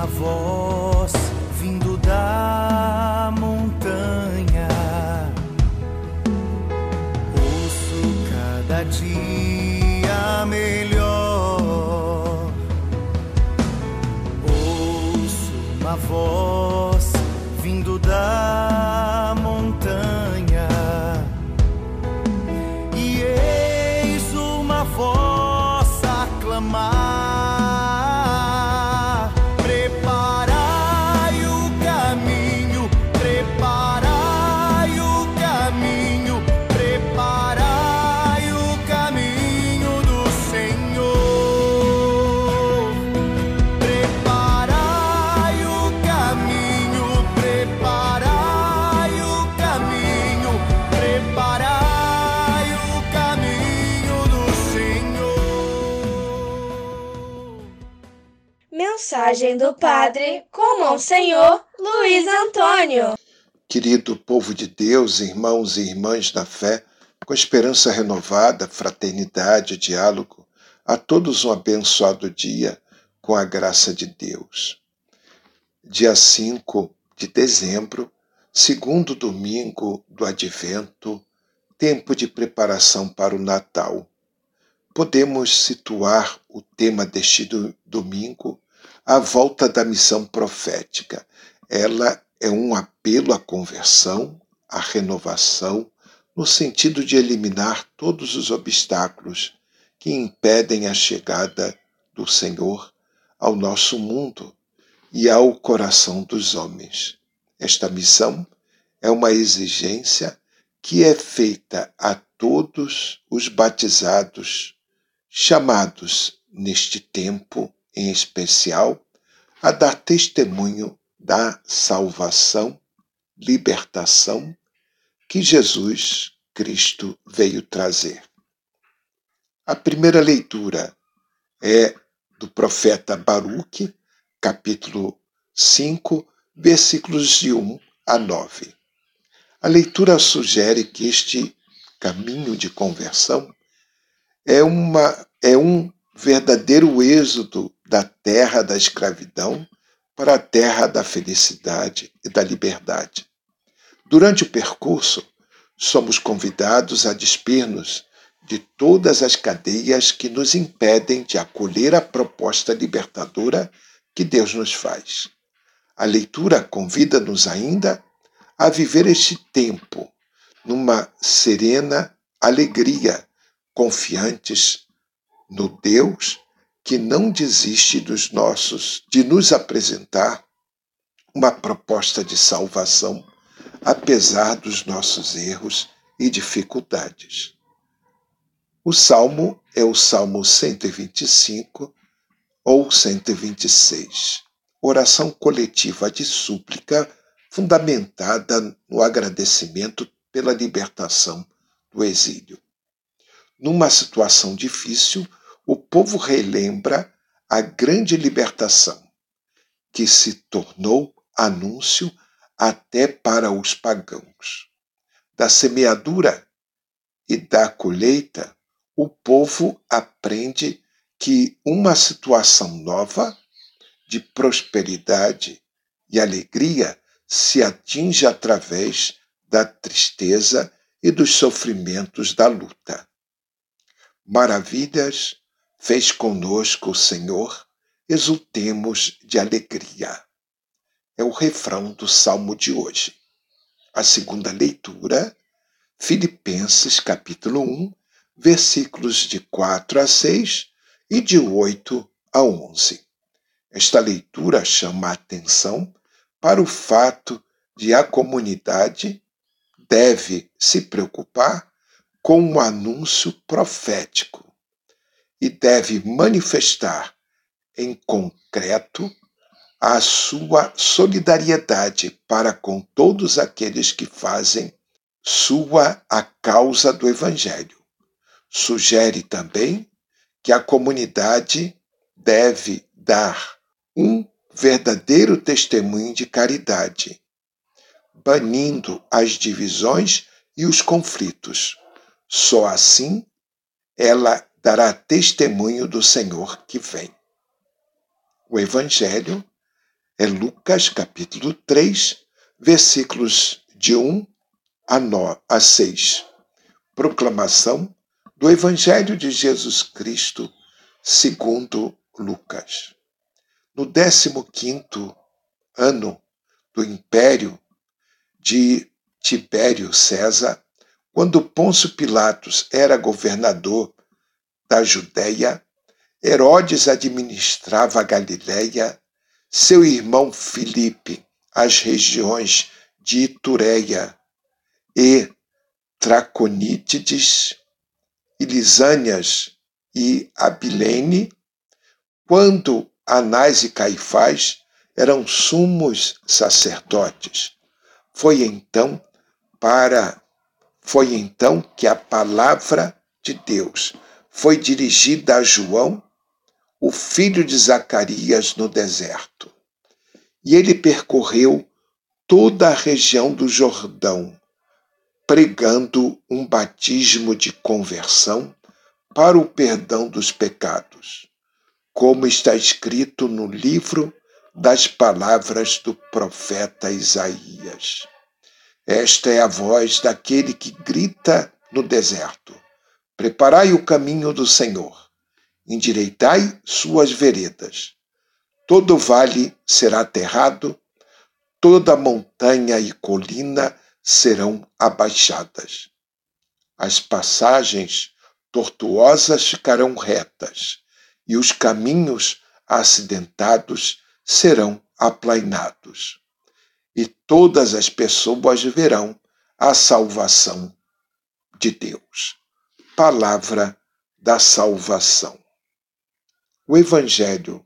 uma voz vindo da montanha. Ouço cada dia melhor. Ouço uma voz vindo da Mensagem do Padre com Monsenhor Luiz Antônio. Querido povo de Deus, irmãos e irmãs da fé, com esperança renovada, fraternidade, diálogo, a todos um abençoado dia com a graça de Deus. Dia 5 de dezembro, segundo domingo do Advento, tempo de preparação para o Natal. Podemos situar o tema deste do- domingo à volta da missão profética. Ela é um apelo à conversão, à renovação, no sentido de eliminar todos os obstáculos que impedem a chegada do Senhor ao nosso mundo e ao coração dos homens. Esta missão é uma exigência que é feita a todos os batizados, chamados neste tempo em especial a dar testemunho da salvação, libertação que Jesus Cristo veio trazer. A primeira leitura é do profeta Baruque, capítulo 5, versículos de 1 a 9. A leitura sugere que este caminho de conversão é, uma, é um verdadeiro êxodo da terra da escravidão para a terra da felicidade e da liberdade. Durante o percurso, somos convidados a despir-nos de todas as cadeias que nos impedem de acolher a proposta libertadora que Deus nos faz. A leitura convida-nos ainda a viver este tempo numa serena alegria, confiantes no Deus que não desiste dos nossos, de nos apresentar uma proposta de salvação, apesar dos nossos erros e dificuldades. O salmo é o Salmo 125 ou 126, oração coletiva de súplica fundamentada no agradecimento pela libertação do exílio. Numa situação difícil, o povo relembra a grande libertação, que se tornou anúncio até para os pagãos. Da semeadura e da colheita, o povo aprende que uma situação nova de prosperidade e alegria se atinge através da tristeza e dos sofrimentos da luta. Maravilhas fez conosco o Senhor, exultemos de alegria. É o refrão do salmo de hoje. A segunda leitura, Filipenses capítulo 1, versículos de 4 a 6 e de 8 a 11. Esta leitura chama a atenção para o fato de a comunidade deve se preocupar com o anúncio profético e deve manifestar em concreto a sua solidariedade para com todos aqueles que fazem sua a causa do Evangelho. Sugere também que a comunidade deve dar um verdadeiro testemunho de caridade, banindo as divisões e os conflitos. Só assim ela dará testemunho do Senhor que vem. O Evangelho é Lucas capítulo 3, versículos de 1 a, 9, a 6. Proclamação do Evangelho de Jesus Cristo segundo Lucas. No 15 ano do império de Tibério César, quando Pôncio Pilatos era governador da Judéia, Herodes administrava a Galiléia, seu irmão Filipe as regiões de Itureia e Traconítides, e e Abilene, quando Anás e Caifás eram sumos sacerdotes. Foi então para foi então que a palavra de Deus foi dirigida a João, o filho de Zacarias, no deserto. E ele percorreu toda a região do Jordão, pregando um batismo de conversão para o perdão dos pecados, como está escrito no livro das palavras do profeta Isaías. Esta é a voz daquele que grita no deserto: Preparai o caminho do Senhor, endireitai suas veredas. Todo vale será aterrado, toda montanha e colina serão abaixadas. As passagens tortuosas ficarão retas, e os caminhos acidentados serão aplainados. E todas as pessoas verão a salvação de Deus palavra da salvação. O Evangelho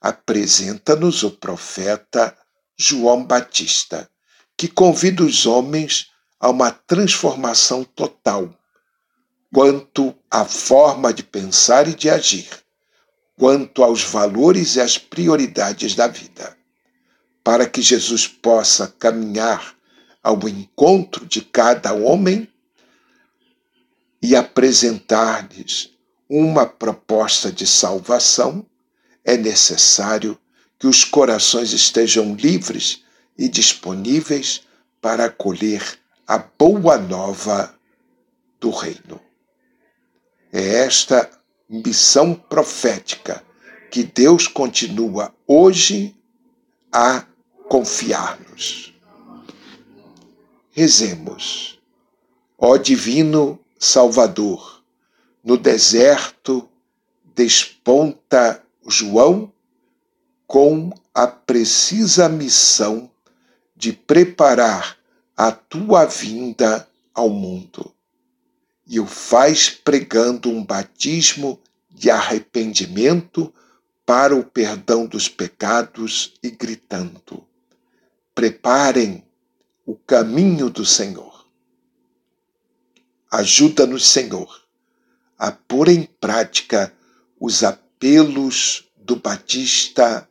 apresenta-nos o profeta João Batista, que convida os homens a uma transformação total quanto à forma de pensar e de agir, quanto aos valores e às prioridades da vida, para que Jesus possa caminhar ao encontro de cada homem e apresentar-lhes uma proposta de salvação, é necessário que os corações estejam livres e disponíveis para acolher a boa nova do Reino. É esta missão profética que Deus continua hoje a confiar-nos. Rezemos. Ó Divino Salvador. No deserto desponta João com a precisa missão de preparar a tua vinda ao mundo. E o faz pregando um batismo de arrependimento para o perdão dos pecados e gritando: Preparem o caminho do Senhor. Ajuda-nos, Senhor, a pôr em prática os apelos do Batista.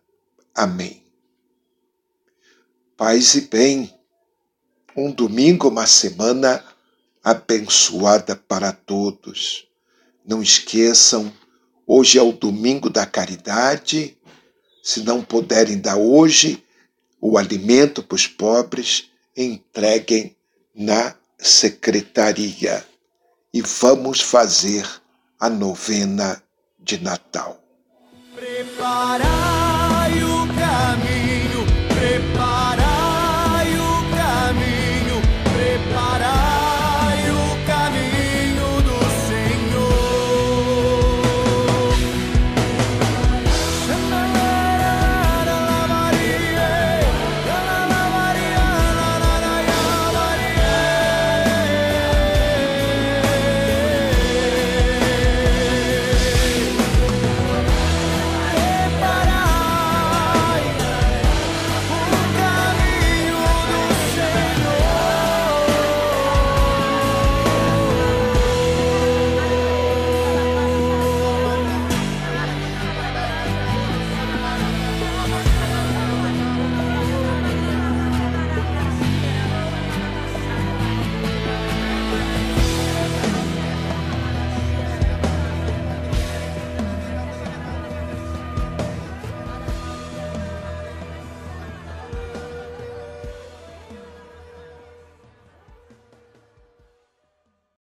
Amém. Paz e bem, um domingo, uma semana abençoada para todos. Não esqueçam, hoje é o domingo da caridade. Se não puderem dar hoje o alimento para os pobres, entreguem na secretaria e vamos fazer a novena de Natal. Prepara